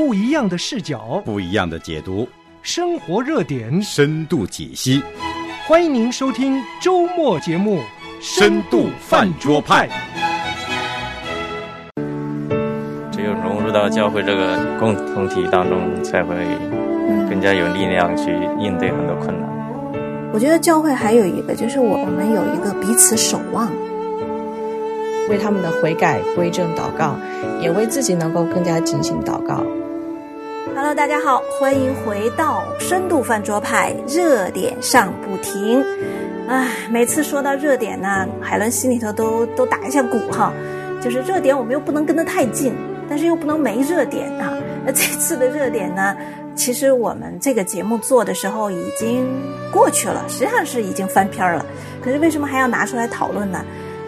不一样的视角，不一样的解读，生活热点，深度解析。欢迎您收听周末节目《深度饭桌派》。只有融入到教会这个共同体当中，才会更加有力量去应对很多困难。我觉得教会还有一个，就是我们有一个彼此守望，为他们的悔改归正祷告，也为自己能够更加警醒祷告。Hello，大家好，欢迎回到深度饭桌派，热点上不停。唉，每次说到热点呢，海伦心里头都都打一下鼓哈，就是热点我们又不能跟得太近，但是又不能没热点啊。那这次的热点呢，其实我们这个节目做的时候已经过去了，实际上是已经翻篇了。可是为什么还要拿出来讨论呢？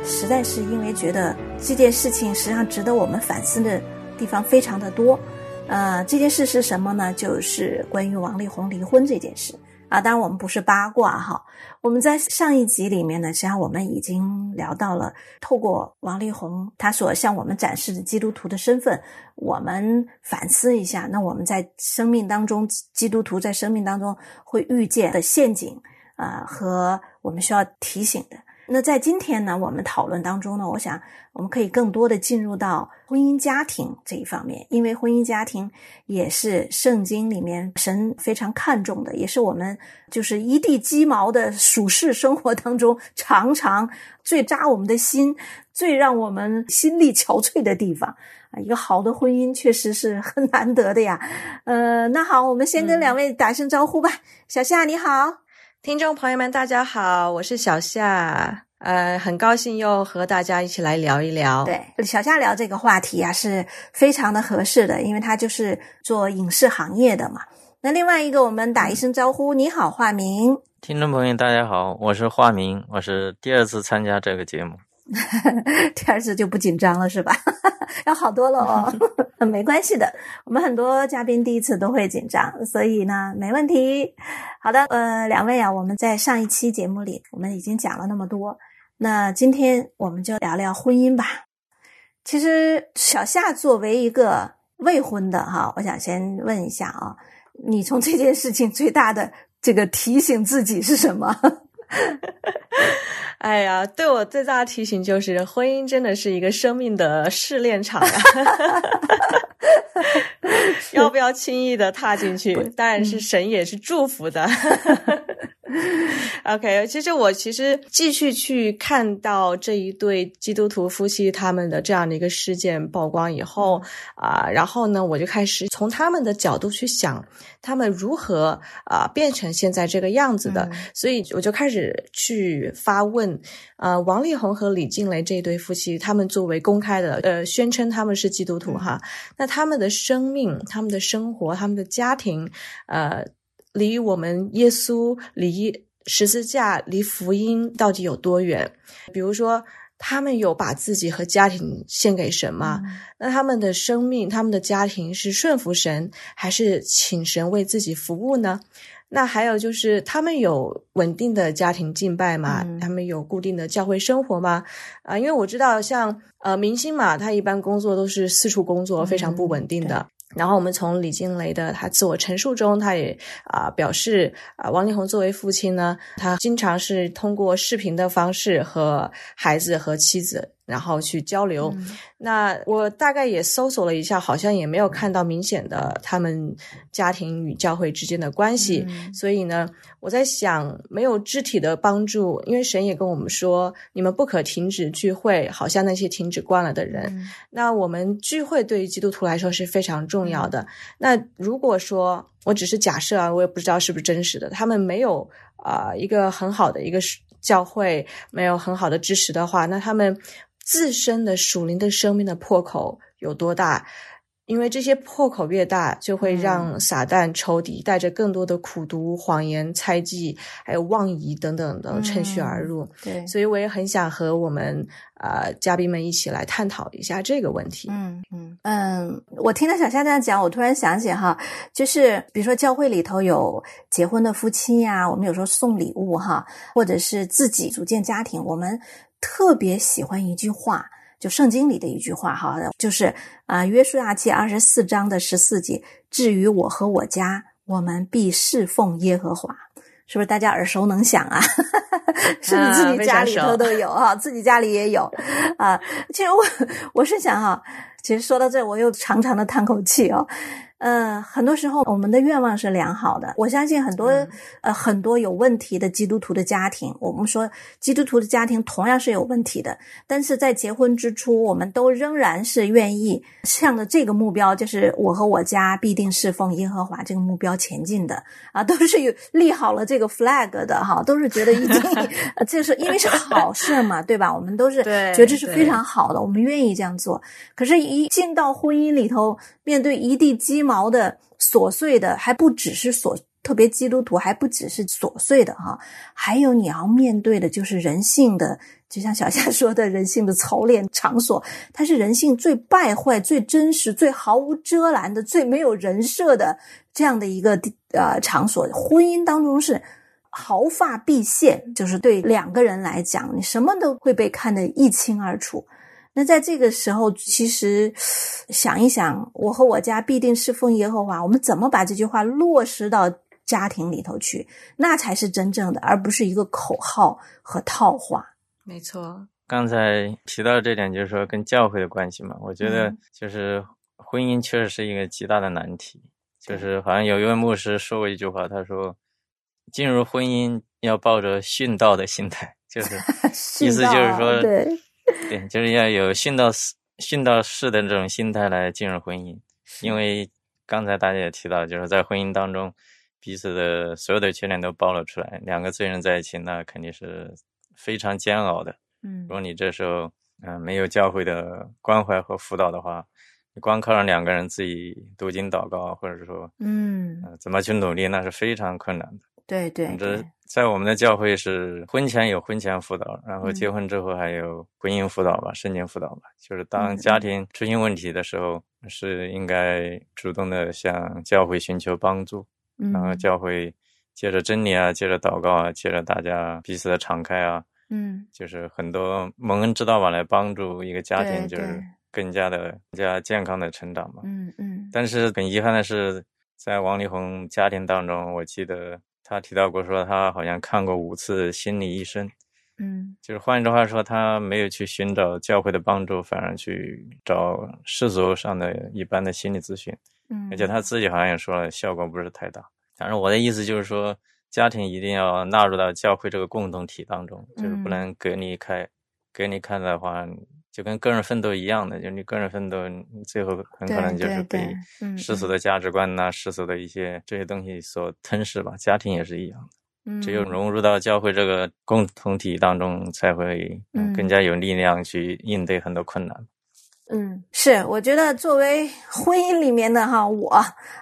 实在是因为觉得这件事情实际上值得我们反思的地方非常的多。呃，这件事是什么呢？就是关于王力宏离婚这件事啊。当然，我们不是八卦哈。我们在上一集里面呢，实际上我们已经聊到了，透过王力宏他所向我们展示的基督徒的身份，我们反思一下，那我们在生命当中，基督徒在生命当中会遇见的陷阱啊、和我们需要提醒的。那在今天呢，我们讨论当中呢，我想我们可以更多的进入到婚姻家庭这一方面，因为婚姻家庭也是圣经里面神非常看重的，也是我们就是一地鸡毛的属世生活当中常常最扎我们的心、最让我们心力憔悴的地方啊。一个好的婚姻确实是很难得的呀。呃，那好，我们先跟两位打声招呼吧。嗯、小夏你好。听众朋友们，大家好，我是小夏，呃，很高兴又和大家一起来聊一聊。对，小夏聊这个话题啊，是非常的合适的，因为他就是做影视行业的嘛。那另外一个，我们打一声招呼，你好，化名。听众朋友，大家好，我是化名，我是第二次参加这个节目。第二次就不紧张了是吧？要好多了哦，没关系的。我们很多嘉宾第一次都会紧张，所以呢，没问题。好的，呃，两位啊，我们在上一期节目里，我们已经讲了那么多，那今天我们就聊聊婚姻吧。其实小夏作为一个未婚的哈，我想先问一下啊，你从这件事情最大的这个提醒自己是什么？哎呀，对我最大的提醒就是，婚姻真的是一个生命的试炼场呀，要不要轻易的踏进去？当然是神也是祝福的。OK，其实我其实继续去看到这一对基督徒夫妻他们的这样的一个事件曝光以后啊、呃，然后呢，我就开始从他们的角度去想，他们如何啊、呃、变成现在这个样子的，嗯、所以我就开始去发问，呃，王力宏和李静蕾这一对夫妻，他们作为公开的呃宣称他们是基督徒哈，那他们的生命、他们的生活、他们的家庭，呃。离我们耶稣、离十字架、离福音到底有多远？比如说，他们有把自己和家庭献给神吗？嗯、那他们的生命、他们的家庭是顺服神，还是请神为自己服务呢？那还有就是，他们有稳定的家庭敬拜吗？嗯、他们有固定的教会生活吗？啊、呃，因为我知道像，像呃明星嘛，他一般工作都是四处工作，非常不稳定的。然后我们从李金雷的他自我陈述中，他也啊、表示啊、王力宏作为父亲呢，他经常是通过视频的方式和孩子和妻子。然后去交流，嗯、那我大概也搜索了一下，好像也没有看到明显的他们家庭与教会之间的关系，嗯、所以呢，我在想，没有肢体的帮助，因为神也跟我们说，你们不可停止聚会，好像那些停止惯了的人。嗯、那我们聚会对于基督徒来说是非常重要的。那如果说我只是假设啊，我也不知道是不是真实的，他们没有啊、呃、一个很好的一个教会，没有很好的支持的话，那他们。自身的属灵的生命的破口有多大？因为这些破口越大，就会让撒旦仇敌带着更多的苦毒、谎言、猜忌，还有妄疑等等的趁虚而入。嗯、对，所以我也很想和我们呃嘉宾们一起来探讨一下这个问题。嗯嗯嗯，我听到小夏这样讲，我突然想起哈，就是比如说教会里头有结婚的夫妻呀、啊，我们有时候送礼物哈，或者是自己组建家庭，我们特别喜欢一句话。就圣经里的一句话哈，就是啊，约书亚记二十四章的十四节，至于我和我家，我们必侍奉耶和华。是不是大家耳熟能详啊？是不是自己家里头都有哈？自己家里也有啊。其实我 我是想哈，其实说到这，我又长长的叹口气哦。嗯，很多时候我们的愿望是良好的。我相信很多呃很多有问题的基督徒的家庭，我们说基督徒的家庭同样是有问题的，但是在结婚之初，我们都仍然是愿意向着这个目标，就是我和我家必定侍奉耶和华这个目标前进的啊，都是有立好了这个 flag 的哈，都是觉得一定 这是因为是好事嘛，对吧？我们都是觉得这是非常好的，我们愿意这样做。可是，一进到婚姻里头，面对一地鸡毛。的琐碎的还不只是琐，特别基督徒还不只是琐碎的哈，还有你要面对的就是人性的，就像小夏 说的，人性的操练场所，它是人性最败坏、最真实、最毫无遮拦的、最没有人设的这样的一个呃场所。婚姻当中是毫发毕现，就是对两个人来讲，你什么都会被看得一清二楚。那在这个时候，其实想一想，我和我家必定侍奉耶和华，我们怎么把这句话落实到家庭里头去？那才是真正的，而不是一个口号和套话。没错，刚才提到这点，就是说跟教会的关系嘛。我觉得就是婚姻确实是一个极大的难题。就是好像有一位牧师说过一句话，他说：“进入婚姻要抱着殉道的心态，就是 意思就是说。” 对。就是要有殉道死、殉道士的这种心态来进入婚姻，因为刚才大家也提到，就是在婚姻当中，彼此的所有的缺点都暴露出来，两个罪人在一起，那肯定是非常煎熬的。嗯，如果你这时候嗯没有教会的关怀和辅导的话，你光靠着两个人自己读经祷告，或者说嗯怎么去努力，那是非常困难的。对对，这在我们的教会是婚前有婚前辅导，然后结婚之后还有婚姻辅导吧，圣经辅导吧。就是当家庭出现问题的时候，是应该主动的向教会寻求帮助，然后教会借着真理啊，借着祷告啊，借着大家彼此的敞开啊，嗯，就是很多蒙恩之道吧，来帮助一个家庭，就是更加的更加健康的成长嘛。嗯嗯。但是很遗憾的是，在王力宏家庭当中，我记得。他提到过，说他好像看过五次心理医生，嗯，就是换句话说，他没有去寻找教会的帮助，反而去找世俗上的一般的心理咨询，嗯，而且他自己好像也说了，效果不是太大。反正我的意思就是说，家庭一定要纳入到教会这个共同体当中，就是不能隔离开，隔离开的话。就跟个人奋斗一样的，就是你个人奋斗，最后很可能就是被世俗的价值观呐、世俗的一些这些东西所吞噬吧。家庭也是一样的，只有融入到教会这个共同体当中，才会更加有力量去应对很多困难。嗯，是，我觉得作为婚姻里面的哈，我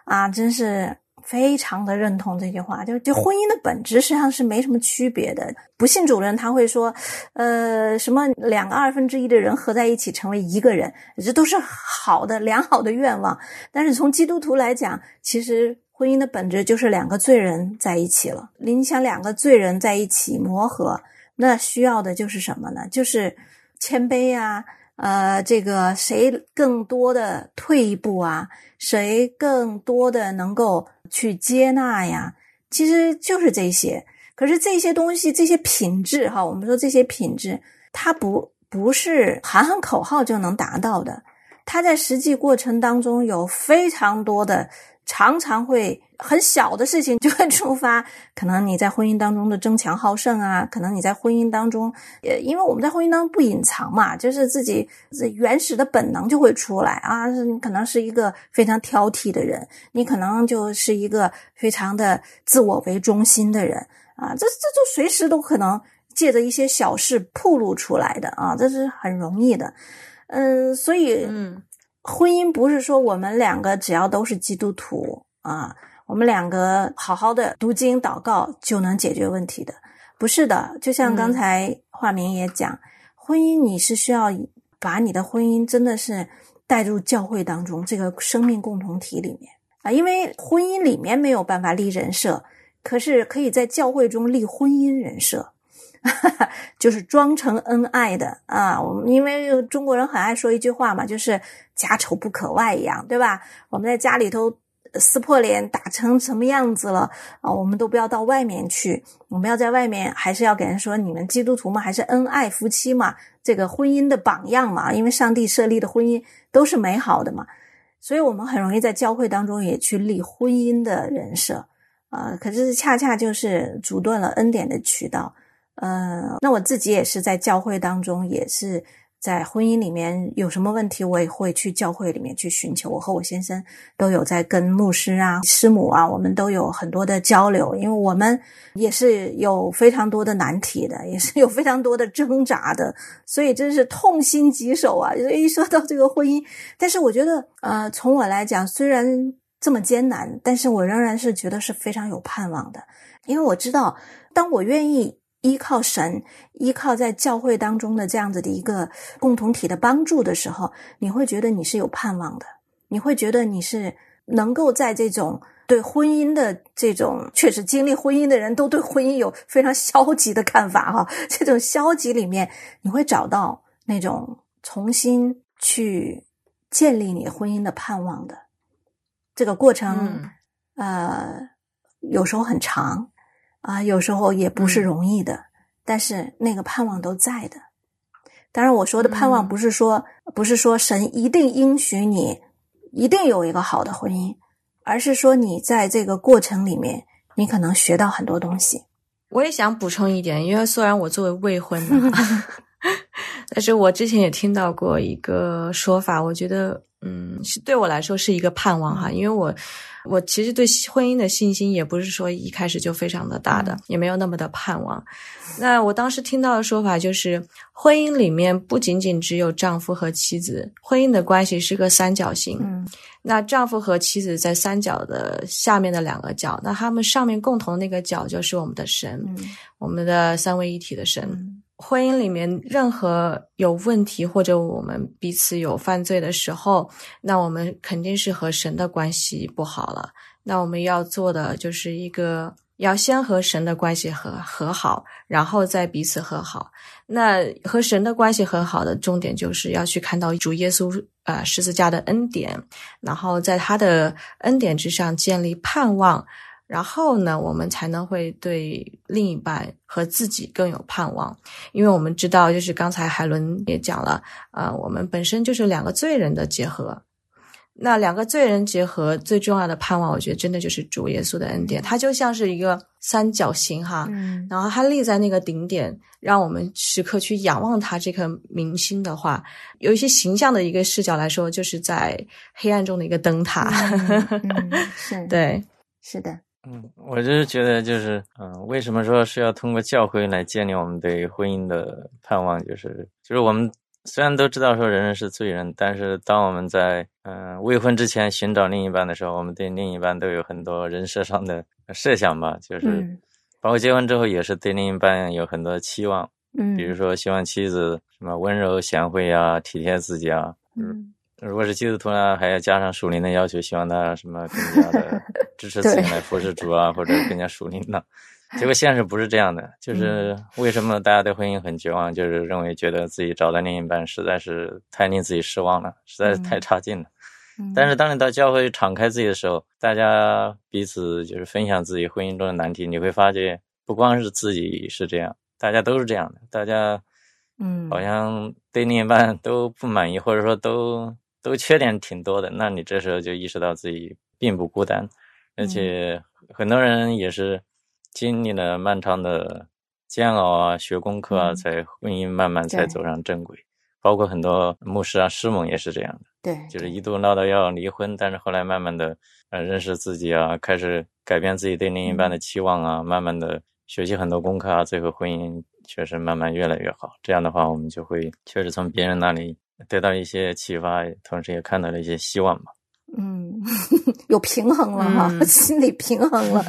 啊，真是。非常的认同这句话，就就婚姻的本质实际上是没什么区别的。不信主人他会说，呃，什么两个二分之一的人合在一起成为一个人，这都是好的良好的愿望。但是从基督徒来讲，其实婚姻的本质就是两个罪人在一起了。你想两个罪人在一起磨合，那需要的就是什么呢？就是谦卑呀。呃，这个谁更多的退一步啊？谁更多的能够去接纳呀？其实就是这些。可是这些东西，这些品质哈，我们说这些品质，它不不是喊喊口号就能达到的。它在实际过程当中有非常多的。常常会很小的事情 就会触发，可能你在婚姻当中的争强好胜啊，可能你在婚姻当中，呃，因为我们在婚姻当中不隐藏嘛，就是自己原始的本能就会出来啊，你可能是一个非常挑剔的人，你可能就是一个非常的自我为中心的人啊，这这就随时都可能借着一些小事暴露出来的啊，这是很容易的，嗯，所以嗯。婚姻不是说我们两个只要都是基督徒啊，我们两个好好的读经祷告就能解决问题的，不是的。就像刚才化明也讲，婚姻你是需要把你的婚姻真的是带入教会当中这个生命共同体里面啊，因为婚姻里面没有办法立人设，可是可以在教会中立婚姻人设。就是装成恩爱的啊。我们因为中国人很爱说一句话嘛，就是家丑不可外扬，对吧？我们在家里头撕破脸打成什么样子了啊，我们都不要到外面去。我们要在外面，还是要给人说你们基督徒嘛，还是恩爱夫妻嘛，这个婚姻的榜样嘛。因为上帝设立的婚姻都是美好的嘛，所以我们很容易在教会当中也去立婚姻的人设。啊，可是恰恰就是阻断了恩典的渠道。呃，那我自己也是在教会当中，也是在婚姻里面有什么问题，我也会去教会里面去寻求。我和我先生都有在跟牧师啊、师母啊，我们都有很多的交流，因为我们也是有非常多的难题的，也是有非常多的挣扎的，所以真是痛心疾首啊！所以一说到这个婚姻，但是我觉得，呃，从我来讲，虽然。这么艰难，但是我仍然是觉得是非常有盼望的，因为我知道，当我愿意依靠神，依靠在教会当中的这样子的一个共同体的帮助的时候，你会觉得你是有盼望的，你会觉得你是能够在这种对婚姻的这种确实经历婚姻的人都对婚姻有非常消极的看法哈，这种消极里面，你会找到那种重新去建立你婚姻的盼望的。这个过程，呃，有时候很长，啊，有时候也不是容易的，但是那个盼望都在的。当然，我说的盼望不是说，不是说神一定应许你一定有一个好的婚姻，而是说你在这个过程里面，你可能学到很多东西。我也想补充一点，因为虽然我作为未婚的，但是我之前也听到过一个说法，我觉得。嗯，是对我来说是一个盼望哈，因为我我其实对婚姻的信心也不是说一开始就非常的大的，也没有那么的盼望。那我当时听到的说法就是，婚姻里面不仅仅只有丈夫和妻子，婚姻的关系是个三角形。嗯，那丈夫和妻子在三角的下面的两个角，那他们上面共同的那个角就是我们的神，我们的三位一体的神。婚姻里面任何有问题或者我们彼此有犯罪的时候，那我们肯定是和神的关系不好了。那我们要做的就是一个，要先和神的关系和和好，然后再彼此和好。那和神的关系和好的重点就是要去看到主耶稣啊十字架的恩典，然后在他的恩典之上建立盼望。然后呢，我们才能会对另一半和自己更有盼望，因为我们知道，就是刚才海伦也讲了，呃，我们本身就是两个罪人的结合。那两个罪人结合最重要的盼望，我觉得真的就是主耶稣的恩典，它就像是一个三角形哈，然后它立在那个顶点，让我们时刻去仰望它这颗明星的话，有一些形象的一个视角来说，就是在黑暗中的一个灯塔。是，对，是的。嗯，我就是觉得，就是嗯，为什么说是要通过教会来建立我们对婚姻的盼望？就是，就是我们虽然都知道说人人是罪人，但是当我们在嗯未婚之前寻找另一半的时候，我们对另一半都有很多人设上的设想吧。就是，包括结婚之后也是对另一半有很多期望。嗯，比如说希望妻子什么温柔贤惠啊，体贴自己啊。嗯。如果是基督徒呢，还要加上属灵的要求，希望他什么更加的 支持自己来服侍主啊，或者更加属灵的。结果现实不是这样的，就是为什么大家对婚姻很绝望？就是认为觉得自己找的另一半实在是太令自己失望了，实在是太差劲了。但是当你到教会敞开自己的时候，大家彼此就是分享自己婚姻中的难题，你会发觉不光是自己是这样，大家都是这样的，大家嗯，好像对另一半都不满意，或者说都。都缺点挺多的，那你这时候就意识到自己并不孤单，而且很多人也是经历了漫长的煎熬啊、学功课啊，才婚姻慢慢才走上正轨。包括很多牧师啊、师母也是这样的，对，就是一度闹到要离婚，但是后来慢慢的呃认识自己啊，开始改变自己对另一半的期望啊，慢慢的学习很多功课啊，最后婚姻确实慢慢越来越好。这样的话，我们就会确实从别人那里。得到一些启发，同时也看到了一些希望吧。嗯，有平衡了哈，嗯心理平衡了。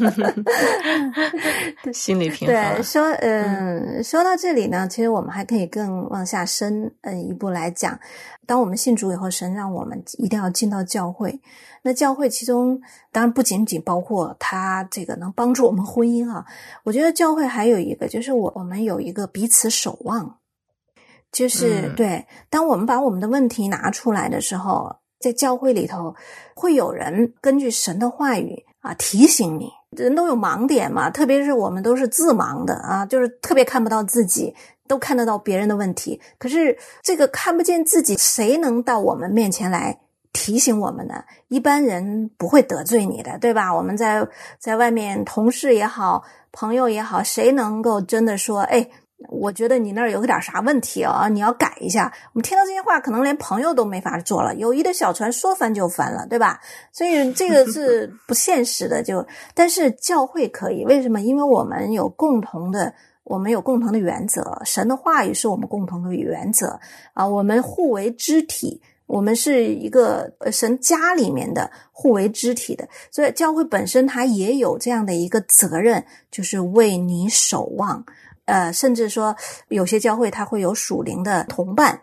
心理平衡。对，说嗯，说到这里呢，其实我们还可以更往下深嗯一步来讲。当我们信主以后，神让我们一定要进到教会。那教会其中当然不仅仅包括他这个能帮助我们婚姻哈、我觉得教会还有一个就是我我们有一个彼此守望，就是、嗯对，当我们把我们的问题拿出来的时候，在教会里头会有人根据神的话语啊提醒你。人都有盲点嘛，特别是我们都是自盲的啊，就是特别看不到自己，都看得到别人的问题。可是这个看不见自己，谁能到我们面前来提醒我们呢？一般人不会得罪你的，对吧？我们在在外面，同事也好，朋友也好，谁能够真的说，哎？我觉得你那儿有点啥问题啊，你要改一下。我们听到这些话，可能连朋友都没法做了。友谊的小船说翻就翻了，对吧？所以这个是 不现实的。就但是教会可以，为什么？因为我们有共同的，我们有共同的原则，神的话语是我们共同的原则啊。我们互为肢体，我们是一个呃神家里面的互为肢体的，所以教会本身它也有这样的一个责任，就是为你守望。呃，甚至说有些教会它会有属灵的同伴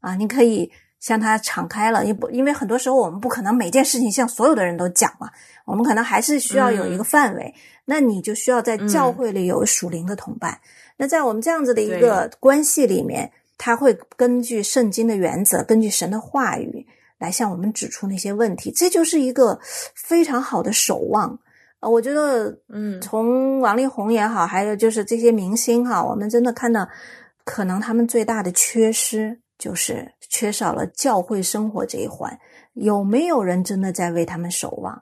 啊，你可以向他敞开了，因不因为很多时候我们不可能每件事情向所有的人都讲嘛，我们可能还是需要有一个范围，那你就需要在教会里有属灵的同伴。那在我们这样子的一个关系里面，他会根据圣经的原则，根据神的话语来向我们指出那些问题，这就是一个非常好的守望。呃，我觉得，嗯从王力宏也好，还有就是这些明星哈，我们真的看到，可能他们最大的缺失就是缺少了教会生活这一环。有没有人真的在为他们守望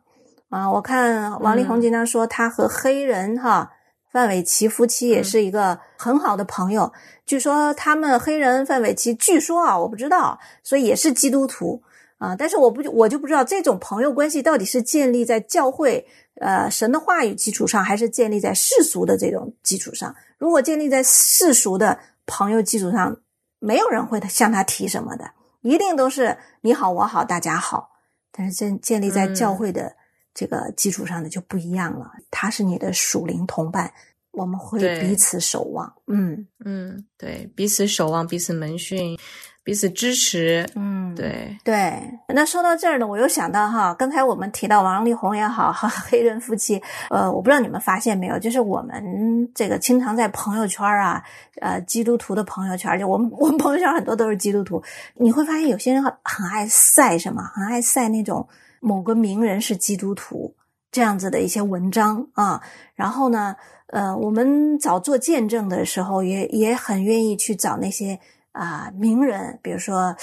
啊？我看王力宏嗯经常说，他和黑人哈范玮琪夫妻也是一个很好的朋友。据说他们黑人范玮琪，据说啊，我不知道，所以也是基督徒啊。但是我不我就不知道这种朋友关系到底是建立在教会呃神的话语基础上，还是建立在世俗的这种基础上。如果建立在世俗的朋友基础上，没有人会向他提什么的，一定都是你好我好大家好。但是建建立在教会的这个基础上的就不一样了，他是你的属灵同伴，我们会彼此守望。嗯嗯，对，彼此守望，彼此门训，彼此支持。嗯，对，对，那说到这儿呢，我又想到哈，刚才我们提到王力宏也好，哈，黑人夫妻，呃，我不知道你们发现没有，就是我们这个经常在朋友圈啊，呃，基督徒的朋友圈，就我们 我们朋友圈很多都是基督徒，你会发现有些人很很爱晒什么，很爱晒那种某个名人是基督徒这样子的一些文章啊，然后呢，呃，我们找做见证的时候也也很愿意去找那些。啊，名人，比如说，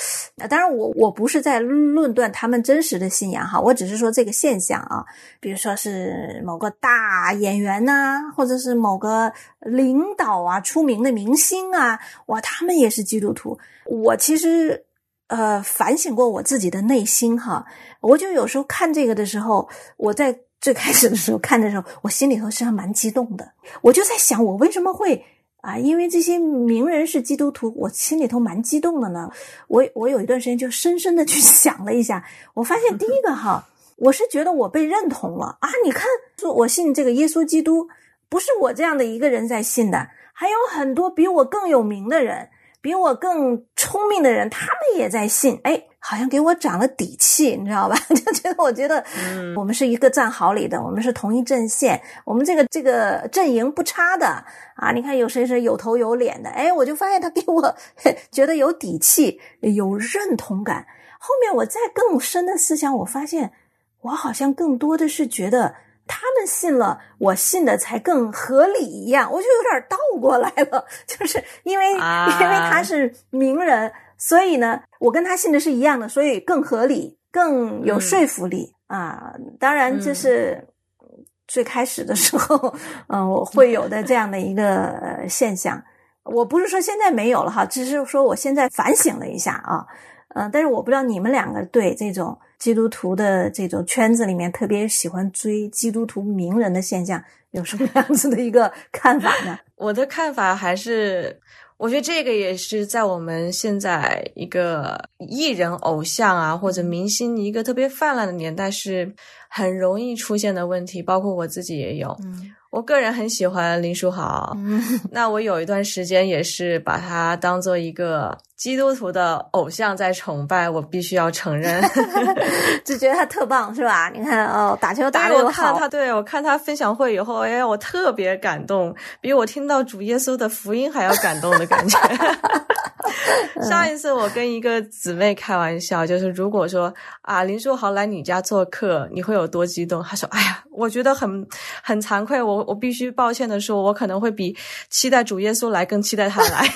当然我我不是在论断他们真实的信仰哈，我只是说这个现象啊，比如说是某个大演员呐、或者是某个领导啊，出名的明星啊，哇，他们也是基督徒。我其实呃反省过我自己的内心哈，我就有时候看这个的时候，我在最开始的时候看的时候，我心里头实际上蛮激动的，我就在想，我为什么会。啊，因为这些名人是基督徒，我心里头蛮激动的呢。我我有一段时间就深深的去 想了一下，我发现第一个哈，我是觉得我被认同了啊！你看，说我信这个耶稣基督，不是我这样的一个人在信的，还有很多比我更有名的人，比我更聪明的人，他们也在信。哎，好像给我长了底气，你知道吧？就觉得我觉得，嗯我们是一个战壕里的，我们是同一阵线，我们这个这个阵营不差的啊！你看有谁谁有头有脸的，哎，我就发现他给我 觉得有底气，有认同感。后面我再更深的思想，我发现我好像更多的是觉得他们信了，我信的才更合理一样，我就有点倒过来了，就是因为、啊。因为他是名人，所以呢，我跟他信的是一样的，所以更合理，更有说服力、啊。当然，这是最开始的时候，嗯、我会有的这样的一个、呃现象。我不是说现在没有了哈，只是说我现在反省了一下啊，嗯、但是我不知道你们两个对这种基督徒的这种圈子里面特别喜欢追基督徒名人的现象有什么样子的一个看法呢？我的看法还是，我觉得这个也是在我们现在一个艺人偶像啊或者明星一个特别泛滥的年代是很容易出现的问题，包括我自己也有。嗯我个人很喜欢林书豪，嗯那我有一段时间也是把他当做一个基督徒的偶像在崇拜，我必须要承认。就觉得他特棒是吧？你看哦，打球打对，得又好，我看他，对我看他分享会以后，哎，我特别感动，比我听到主耶稣的福音还要感动的感觉。上一次我跟一个姊妹开玩笑，就是如果说啊林书豪来你家做客，你会有多激动？她说：“哎呀，我觉得很很惭愧，我我必须抱歉的说，我可能会比期待主耶稣来更期待他来。”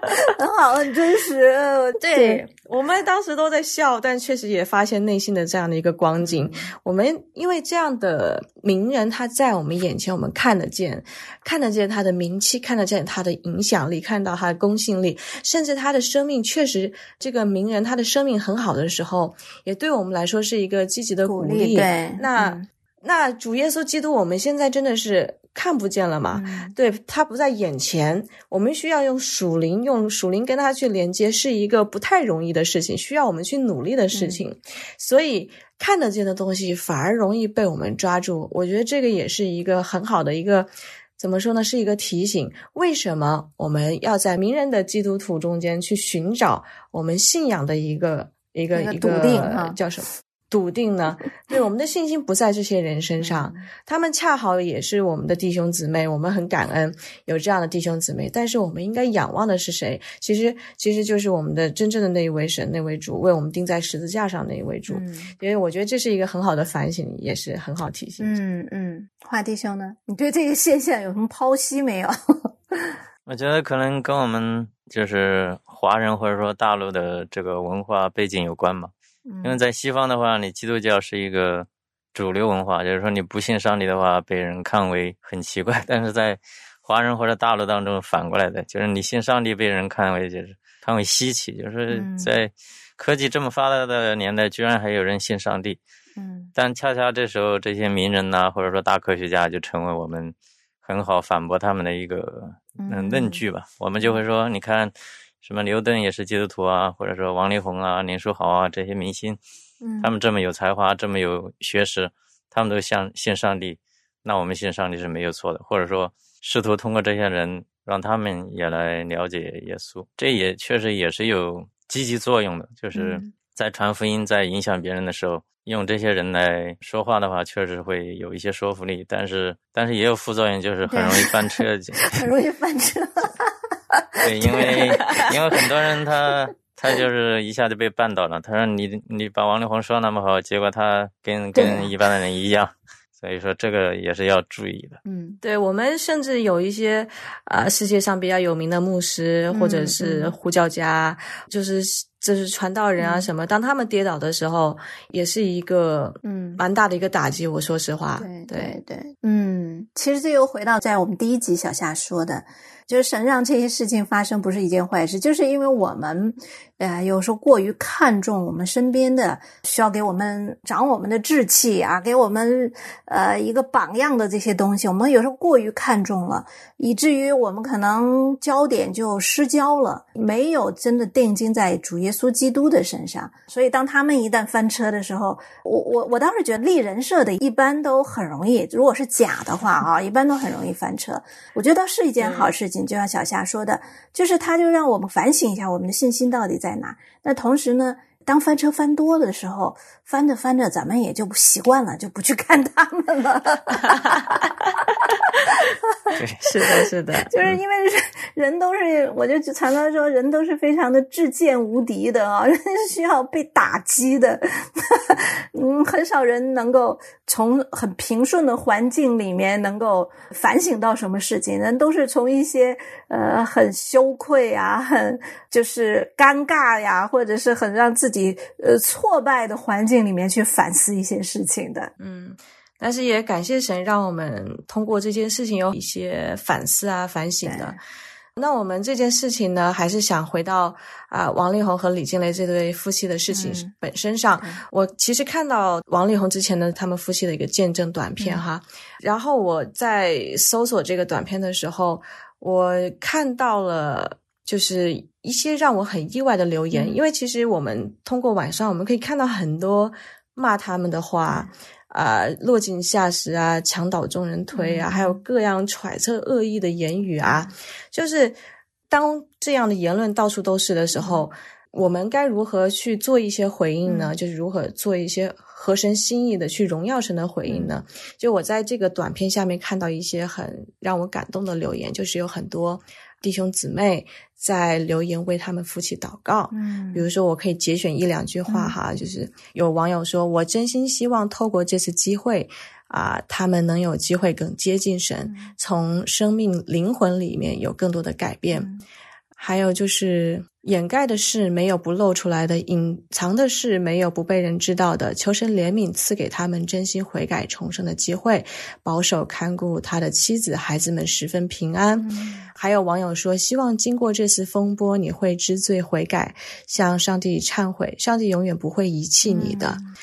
很好，很真实。呃对，我们当时都在笑，但确实也发现内心的这样的一个光景。我们因为这样的名人，他在我们眼前，我们看得见，看得见他的名气，看得见他的影响力，看到他的公信力，甚至他的生命确实，这个名人他的生命很好的时候，也对我们来说是一个积极的鼓鼓励对那、嗯那主耶稣基督，我们现在真的是看不见了嘛？嗯对他不在眼前，我们需要用属灵，用属灵跟它去连接，是一个不太容易的事情，需要我们去努力的事情。所以看得见的东西反而容易被我们抓住。我觉得这个也是一个很好的一个。怎么说呢？是一个提醒。为什么我们要在名人的基督徒中间去寻找我们信仰的一个一个一一个笃定哈叫什么？笃定呢？对，我们的信心不在这些人身上，他们恰好也是我们的弟兄姊妹，我们很感恩有这样的弟兄姊妹。但是我们应该仰望的是谁？其实，其实就是我们的真正的那一位神，那位主，为我们钉在十字架上那一位主。嗯因为我觉得这是一个很好的反省，也是很好提醒。嗯嗯，华弟兄呢？你对这个现象有什么剖析没有？我觉得可能跟我们就是华人或者说大陆的这个文化背景有关吧。因为在西方的话，你基督教是一个主流文化，就是说你不信上帝的话，被人看为很奇怪。但是在华人或者大陆当中反过来的，就是你信上帝被人看为就是看为稀奇，就是嗯在科技这么发达的年代，居然还有人信上帝。嗯但恰恰这时候，这些名人呐、或者说大科学家，就成为我们很好反驳他们的一个嗯论据吧。我们就会说，你看，什么牛顿也是基督徒啊，或者说王力宏啊、林书豪啊这些明星，嗯他们这么有才华，这么有学识，他们都相信上帝，那我们信上帝是没有错的。或者说，试图通过这些人，让他们也来了解耶稣，这也确实也是有积极作用的，就是嗯在传福音、在影响别人的时候，用这些人来说话的话，确实会有一些说服力。但是，但是也有副作用，就是很容易翻车。很容易翻车。对，因为 因为很多人他他就是一下就被绊倒了。他说你你把王力宏说那么好，结果他跟跟一般的人一样，所以说这个也是要注意的。嗯对我们甚至有一些啊、呃世界上比较有名的牧师或者是嗯呼叫家，就是就是传道人啊嗯什么，当他们跌倒的时候，也是一个嗯蛮大的一个打击。我说实话，对对对，嗯，其实这又回到在我们第一集小夏说的，就是神让这些事情发生不是一件坏事，就是因为我们呃有时候过于看重我们身边的需要给我们长我们的志气啊，给我们呃一个榜样的这些东西，我们有时候过于看重了，以至于我们可能焦点就失焦了，没有真的定睛在主耶稣基督的身上。所以当他们一旦翻车的时候，我我我倒是觉得立人设的一般都很容易，如果是假的话啊，一般都很容易翻车。我觉得是一件好事情，就像小夏说的，就是他就让我们反省一下我们的信心到底在哪。那同时呢，当翻车翻多的时候，翻着翻着咱们也就不习惯了，就不去看他们了。对，是的，是的，就是因为人人都是，我就常常说，人都是非常的至贱无敌的啊，人是需要被打击的。嗯，很少人能够从很平顺的环境里面能够反省到什么事情，人都是从一些呃很羞愧啊、很就是尴尬呀，或者是很让自己呃挫败的环境里面去反思一些事情的。嗯。但是也感谢神，让我们通过这件事情有一些反思啊、反省的。那我们这件事情呢，还是想回到啊、王力宏和李静蕾这对夫妻的事情嗯本身上。我其实看到王力宏之前的他们夫妻的一个见证短片哈，然后我在搜索这个短片的时候，我看到了就是一些让我很意外的留言，因为其实我们通过晚上我们可以看到很多骂他们的话。啊，落井下石啊，墙倒众人推啊，还有各样揣测恶意的言语啊，就是当这样的言论到处都是的时候，我们该如何去做一些回应呢？就是如何做一些合神心意的去荣耀神的回应呢？就我在这个短片下面看到一些很让我感动的留言，就是有很多。弟兄姊妹在留言为他们夫妻祷告，嗯，比如说我可以节选一两句话哈，就是有网友说：“我真心希望透过这次机会啊，他们能有机会更接近神，从生命灵魂里面有更多的改变。”还有就是掩盖的事没有不露出来的，隐藏的事没有不被人知道的。求神怜悯，赐给他们真心悔改重生的机会，保守看顾他的妻子孩子们十分平安。还有网友说，希望经过这次风波，你会知罪悔改，向上帝忏悔，上帝永远不会遗弃你的。嗯，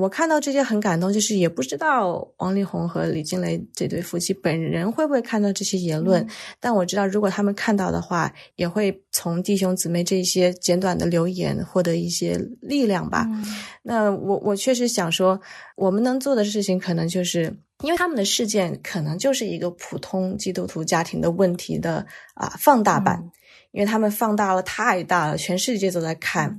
我看到这些很感动，就是也不知道王力宏和李静蕾这对夫妻本人会不会看到这些言论，但我知道如果他们看到的话，也会从弟兄姊妹这些简短的留言获得一些力量吧。那我我确实想说，我们能做的事情可能就是，因为他们的事件可能就是一个普通基督徒家庭的问题的啊放大版，因为他们放大了太大了，全世界都在看，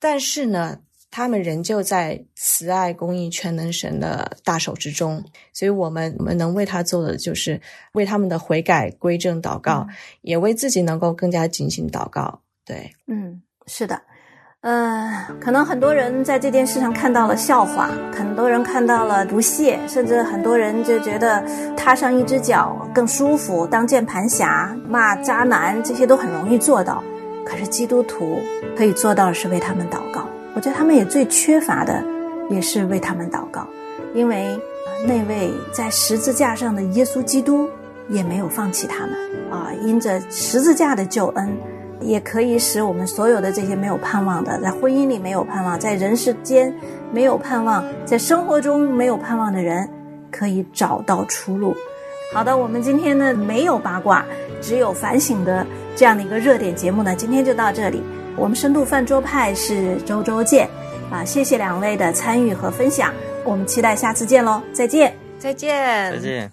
但是呢。他们仍旧在慈爱、公益、全能神的大手之中，所以我们我们能为他做的就是为他们的悔改归正祷告，也为自己能够更加警醒祷告。对，嗯，是的，呃，可能很多人在这件事上看到了笑话，很多人看到了不屑，甚至很多人就觉得踏上一只脚更舒服，当键盘侠、骂渣男这些都很容易做到，可是基督徒可以做到的是为他们祷告。我觉得他们也最缺乏的，也是为他们祷告，因为那位在十字架上的耶稣基督也没有放弃他们啊！因着十字架的救恩，也可以使我们所有的这些没有盼望的，在婚姻里没有盼望，在人世间没有盼望，在生活中没有盼望的人，可以找到出路。好的，我们今天呢没有八卦，只有反省的这样的一个热点节目呢，今天就到这里。我们深度饭桌派是周周见，啊，谢谢两位的参与和分享，我们期待下次见喽，再见，再见，再见。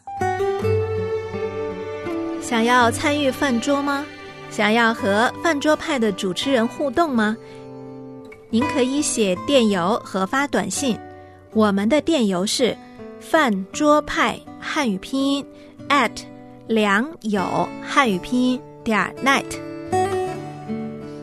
想要参与饭桌吗？想要和饭桌派的主持人互动吗？您可以写电邮和发短信，我们的电邮是饭桌派汉语拼音 at 良友汉语拼音点 net。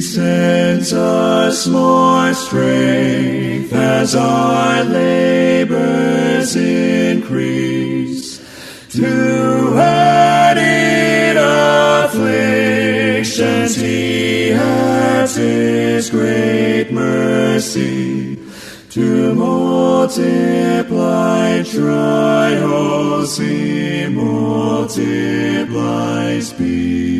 sends us more strength as our labors increase to added afflictions. He has His great mercy to multiply trials. He multiplies peace.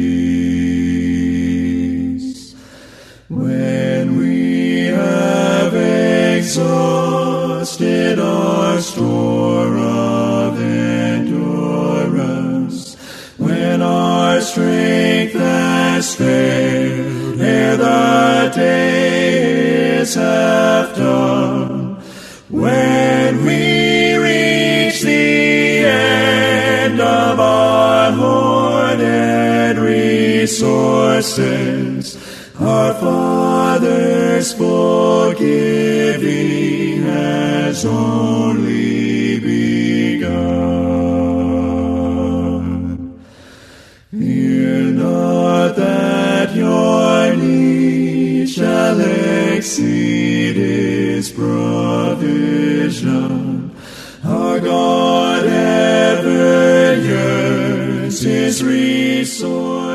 Exhausted our store of endurance, when our strength has failed ere the day is half done, when we reach the end of our hoarded resources, our Father's forgiving has only begun. Fear not that your need shall exceed His provision. Our God ever yearns His resources.